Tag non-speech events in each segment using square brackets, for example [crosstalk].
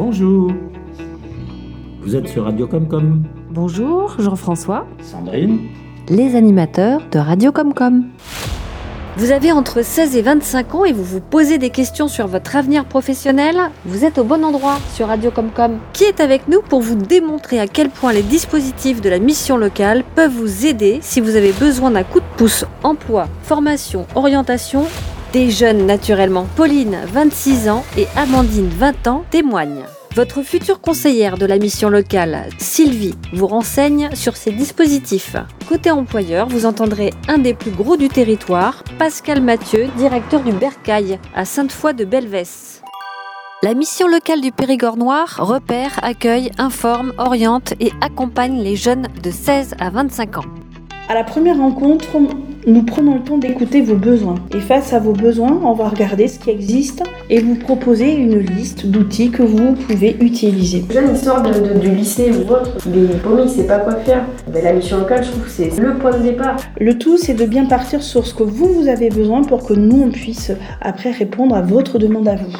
Bonjour. Vous êtes sur Radio Comcom. Bonjour, Jean-François. Sandrine. Les animateurs de Radio Comcom. Vous avez entre 16 et 25 ans et vous vous posez des questions sur votre avenir professionnel Vous êtes au bon endroit sur Radio Comcom, qui est avec nous pour vous démontrer à quel point les dispositifs de la mission locale peuvent vous aider si vous avez besoin d'un coup de pouce emploi, formation, orientation des jeunes naturellement. Pauline, 26 ans, et Amandine, 20 ans, témoignent. Votre future conseillère de la mission locale, Sylvie, vous renseigne sur ces dispositifs. Côté employeur, vous entendrez un des plus gros du territoire, Pascal Mathieu, directeur du Bercail à Sainte-Foy de Belvès. La mission locale du Périgord Noir repère, accueille, informe, oriente et accompagne les jeunes de 16 à 25 ans. À la première rencontre, nous prenons le temps d'écouter vos besoins. Et face à vos besoins, on va regarder ce qui existe et vous proposer une liste d'outils que vous pouvez utiliser. Déjà, une histoire de, du lycée ou autre, des paumés, ne sait pas quoi faire. Ben, la mission locale, je trouve que c'est le point de départ. Le tout, c'est de bien partir sur ce que vous, vous avez besoin pour que nous, on puisse après répondre à votre demande à vous.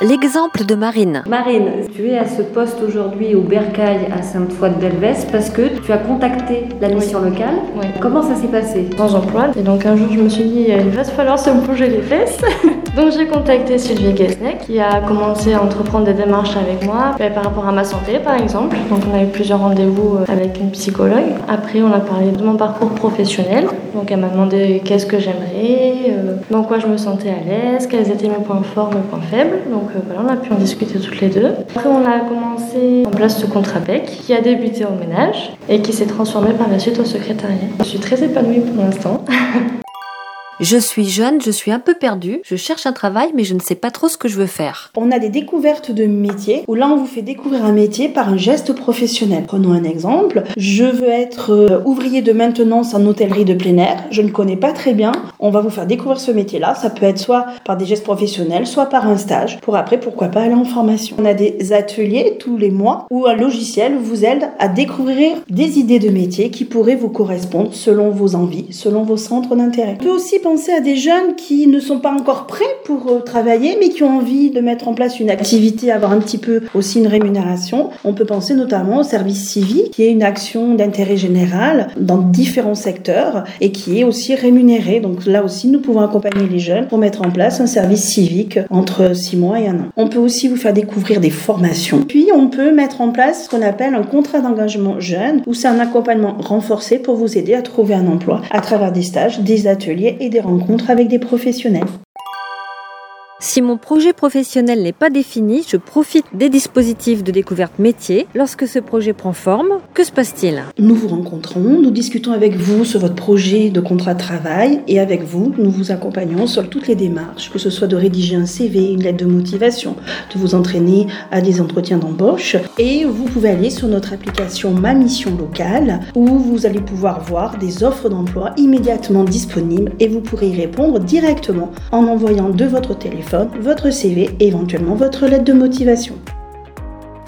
L'exemple de Marine. Marine, tu es à ce poste aujourd'hui au Bercail à Sainte-Foy de Belvès parce que tu as contacté la mission locale. Oui. Comment ça s'est passé Sans emploi. Et donc un jour, je me suis dit, il va falloir se bouger les fesses. [laughs] donc j'ai contacté Sylvie Guesnec qui a commencé à entreprendre des démarches avec moi ben, par rapport à ma santé par exemple. Donc on a eu plusieurs rendez-vous euh, avec une psychologue. Après, on a parlé de mon parcours professionnel. Donc elle m'a demandé qu'est-ce que j'aimerais, euh, dans quoi je me sentais à l'aise, quels étaient mes points forts, mes points faibles. Donc euh, voilà, on a pu en discuter toutes les deux. Après, on a commencé en place ce contrat PEC qui a débuté au ménage et qui s'est transformé par la suite au secrétariat. Je suis très épanouie pour l'instant. [laughs] Je suis jeune, je suis un peu perdue, je cherche un travail mais je ne sais pas trop ce que je veux faire. On a des découvertes de métiers où là on vous fait découvrir un métier par un geste professionnel. Prenons un exemple. Je veux être euh, ouvrier de maintenance en hôtellerie de plein air. Je ne connais pas très bien. On va vous faire découvrir ce métier-là. Ça peut être soit par des gestes professionnels, soit par un stage. Pour après, pourquoi pas aller en formation. On a des ateliers tous les mois où un logiciel vous aide à découvrir des idées de métiers qui pourraient vous correspondre selon vos envies, selon vos centres d'intérêt. On peut aussi à des jeunes qui ne sont pas encore prêts pour euh, travailler, mais qui ont envie de mettre en place une activité, avoir un petit peu aussi une rémunération. On peut penser notamment au service civique, qui est une action d'intérêt général dans différents secteurs et qui est aussi rémunérée. Donc là aussi, nous pouvons accompagner les jeunes pour mettre en place un service civique entre 6 mois et un an. On peut aussi vous faire découvrir des formations. Puis, on peut mettre en place ce qu'on appelle un contrat d'engagement jeune, où c'est un accompagnement renforcé pour vous aider à trouver un emploi à travers des stages, des ateliers et des rencontres avec des professionnels. Si mon projet professionnel n'est pas défini, je profite des dispositifs de découverte métier. Lorsque ce projet prend forme, que se passe-t-il? Nous vous rencontrons, nous discutons avec vous sur votre projet de contrat de travail et avec vous, nous vous accompagnons sur toutes les démarches, que ce soit de rédiger un CV, une lettre de motivation, de vous entraîner à des entretiens d'embauche. Et vous pouvez aller sur notre application Ma Mission Locale où vous allez pouvoir voir des offres d'emploi immédiatement disponibles et vous pourrez y répondre directement en envoyant de votre téléphone votre CV et éventuellement votre lettre de motivation.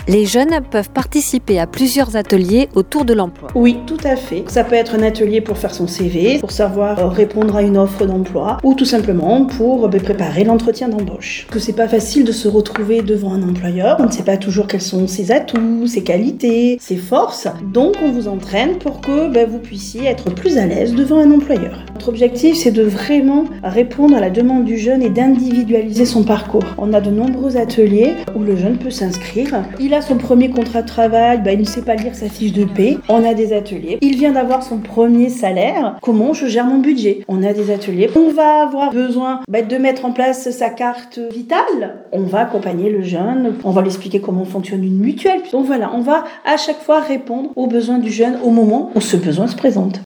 Les jeunes peuvent participer à plusieurs ateliers autour de l'emploi. Oui, tout à fait. Ça peut être un atelier pour faire son CV, pour savoir répondre à une offre d'emploi, ou tout simplement pour euh, préparer l'entretien d'embauche. Que c'est pas facile de se retrouver devant un employeur, on ne sait pas toujours quels sont ses atouts, ses qualités, ses forces. Donc on vous entraîne pour que ben, vous puissiez être plus à l'aise devant un employeur. Notre objectif, c'est de vraiment répondre à la demande du jeune et d'individualiser son parcours. On a de nombreux ateliers où le jeune peut s'inscrire. Il a son premier contrat de travail, bah, il ne sait pas lire sa fiche de paie. On a des ateliers. Il vient d'avoir son premier salaire. Comment je gère mon budget? On a des ateliers. On va avoir besoin bah, de mettre en place sa carte vitale. On va accompagner le jeune. On va lui expliquer comment fonctionne une mutuelle. Donc voilà, on va à chaque fois répondre aux besoins du jeune au moment où ce besoin se présente.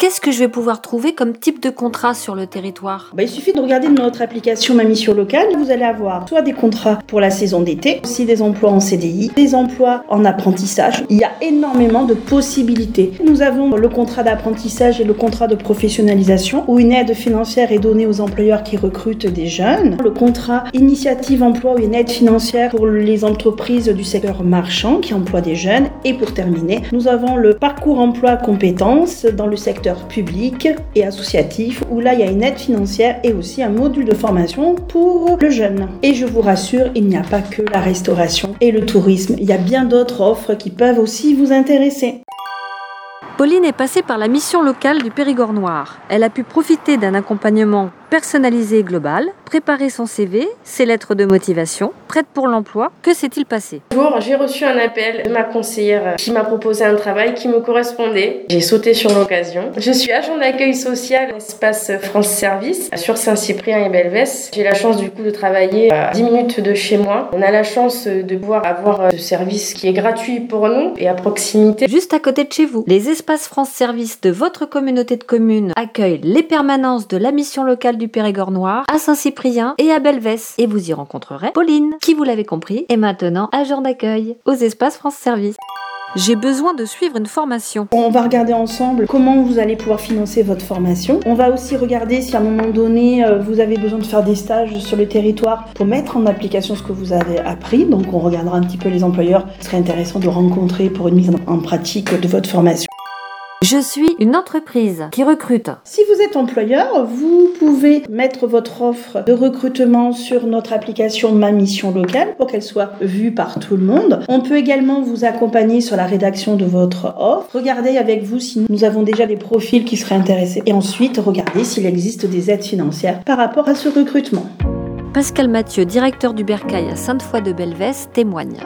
Qu'est-ce que je vais pouvoir trouver comme type de contrat sur le territoire? Bah, Il suffit de regarder notre application Ma Mission Locale. Vous allez avoir soit des contrats pour la saison d'été, aussi des emplois en CDI, des emplois en apprentissage. Il y a énormément de possibilités. Nous avons le contrat d'apprentissage et le contrat de professionnalisation où une aide financière est donnée aux employeurs qui recrutent des jeunes. Le contrat initiative emploi où une aide financière pour les entreprises du secteur marchand qui emploient des jeunes. Et pour terminer, nous avons le parcours emploi compétences dans le secteur public et associatif où là il y a une aide financière et aussi un module de formation pour le jeune. Et je vous rassure, il n'y a pas que la restauration et le tourisme, il y a bien d'autres offres qui peuvent aussi vous intéresser. Pauline est passée par la mission locale du Périgord Noir. Elle a pu profiter d'un accompagnement personnalisé et global, préparer son CV, ses lettres de motivation, prête pour l'emploi. Que s'est-il passé? Bonjour, j'ai reçu un appel de ma conseillère qui m'a proposé un travail qui me correspondait. J'ai sauté sur l'occasion. Je suis agent d'accueil social à l'espace France Service sur Saint-Cyprien et Belvès. J'ai la chance du coup de travailler à 10 minutes de chez moi. On a la chance de pouvoir avoir ce service qui est gratuit pour nous et à proximité. Juste à côté de chez vous, les espaces France Service de votre communauté de communes accueillent les permanences de la mission locale du Périgord noir à Saint-Cyprien et à Belvès. Et vous y rencontrerez Pauline, qui vous l'avez compris, est maintenant agent d'accueil aux espaces France Service. J'ai besoin de suivre une formation. On va regarder ensemble comment vous allez pouvoir financer votre formation. On va aussi regarder si à un moment donné euh, vous avez besoin de faire des stages sur le territoire pour mettre en application ce que vous avez appris. Donc on regardera un petit peu les employeurs. Ce serait intéressant de rencontrer pour une mise en pratique de votre formation. Je suis une entreprise qui recrute. Si vous êtes employeur, vous pouvez mettre votre offre de recrutement sur notre application Ma Mission Locale pour qu'elle soit vue par tout le monde. On peut également vous accompagner sur la rédaction de votre offre. Regardez avec vous si nous avons déjà des profils qui seraient intéressés. Et ensuite, regardez s'il existe des aides financières par rapport à ce recrutement. Pascal Mathieu, directeur du Bercail à Sainte-Foy-de-Belvès, témoigne.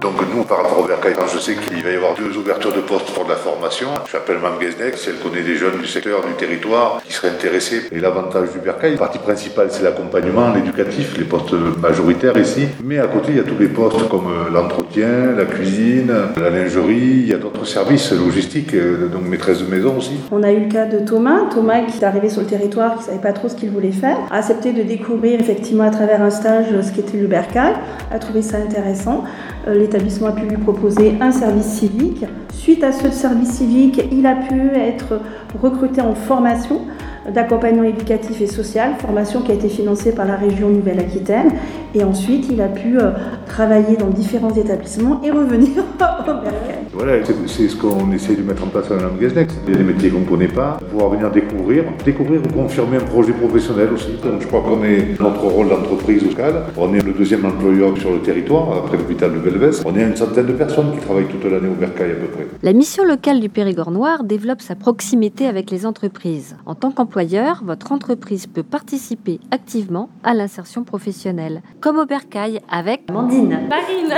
Donc nous, par rapport au Bercail, je sais qu'il va y avoir deux ouvertures de postes pour de la formation. J'appelle Mme Gesnek, si elle connaît des jeunes du secteur, du territoire, qui seraient intéressés. Et l'avantage du Bercail, la partie principale, c'est l'accompagnement, l'éducatif, les postes majoritaires ici. Mais à côté, il y a tous les postes comme euh, l'entretien, la cuisine, la lingerie, il y a d'autres services logistiques, euh, donc maîtresse de maison aussi. On a eu le cas de Thomas. Thomas qui est arrivé sur le territoire, qui ne savait pas trop ce qu'il voulait faire, a accepté de découvrir effectivement à travers un stage ce qu'était le Bercail, a trouvé ça intéressant. Euh, l'établissement a pu lui proposer un service civique. Suite à ce service civique, il a pu être recruté en formation d'accompagnement éducatif et social, formation qui a été financée par la région Nouvelle-Aquitaine. Et ensuite, il a pu euh, travailler dans différents établissements et revenir [laughs] au Bercail. Voilà, c'est ce qu'on essaie de mettre en place à la Gaznex. Il y a des métiers qu'on ne connaît pas, pouvoir venir découvrir, découvrir ou confirmer un projet professionnel aussi. Donc je crois qu'on est notre rôle d'entreprise locale. On est le deuxième employeur sur le territoire, après l'hôpital de Belvès. On est une centaine de personnes qui travaillent toute l'année au Bercail à peu près. La mission locale du Périgord Noir développe sa proximité avec les entreprises. En tant qu'employeur, votre entreprise peut participer activement à l'insertion professionnelle, comme au Bercail avec Mandine. Marine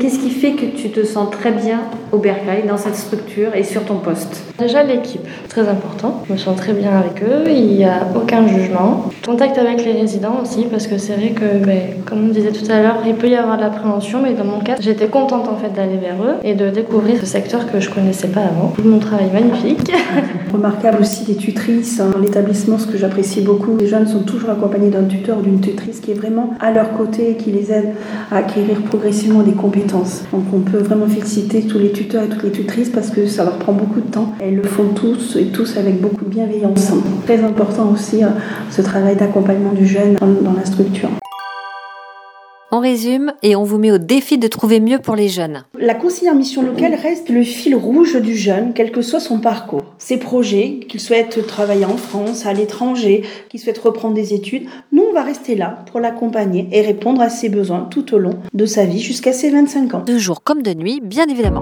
Qu'est-ce qui fait que tu te sens très bien au Bercail, dans cette structure et sur ton poste? Déjà l'équipe, très important. Je me sens très bien avec eux, il n'y a aucun jugement. Contact avec les résidents aussi, parce que c'est vrai que, ben, comme on disait tout à l'heure, il peut y avoir de l'appréhension, mais dans mon cas, j'étais contente en fait d'aller vers eux et de découvrir ce secteur que je connaissais pas avant. Mon travail magnifique. [laughs] Remarquable aussi les tutrices dans ce que j'apprécie beaucoup. Les jeunes sont toujours accompagnés d'un tuteur ou d'une tutrice qui est vraiment à leur côté et qui les aide à acquérir progressivement des compétences. Donc on peut vraiment féliciter tous les tuteurs et toutes les tutrices parce que ça leur prend beaucoup de temps. Elles le font tous et tous avec beaucoup de bienveillance. Très important aussi ce travail d'accompagnement du jeune dans la structure. On résume et on vous met au défi de trouver mieux pour les jeunes. La conseillère mission locale reste le fil rouge du jeune, quel que soit son parcours. Ses projets, qu'il souhaite travailler en France, à l'étranger, qu'il souhaite reprendre des études, nous on va rester là pour l'accompagner et répondre à ses besoins tout au long de sa vie jusqu'à ses 25 ans. De jour comme de nuit, bien évidemment.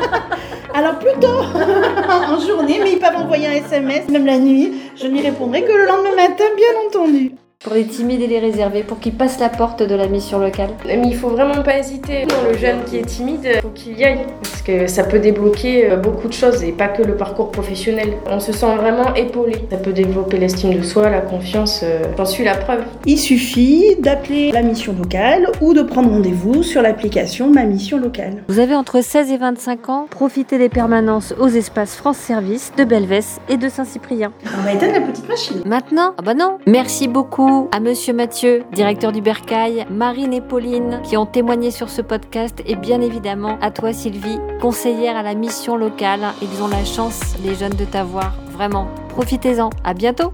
[laughs] Alors plutôt [laughs] en journée, mais ils peuvent envoyer un SMS, même la nuit. Je n'y répondrai que le lendemain matin, bien entendu. Pour les timides et les réservés, pour qu'ils passent la porte de la mission locale. Mais il faut vraiment pas hésiter. Pour le jeune qui est timide, il faut qu'il y aille. Parce que ça peut débloquer beaucoup de choses et pas que le parcours professionnel. On se sent vraiment épaulé. Ça peut développer l'estime de soi, la confiance. J'en suis la preuve. Il suffit d'appeler la mission locale ou de prendre rendez-vous sur l'application Ma Mission Locale. Vous avez entre 16 et 25 ans, profitez des permanences aux espaces France Service de Belvès et de Saint-Cyprien. On va éteindre la petite machine. Maintenant? Ah bah non Merci à Monsieur Mathieu, directeur du Bercail, Marine et Pauline qui ont témoigné sur ce podcast et bien évidemment à toi Sylvie, conseillère à la mission locale. Ils ont la chance, les jeunes, de t'avoir. Vraiment, profitez-en. À bientôt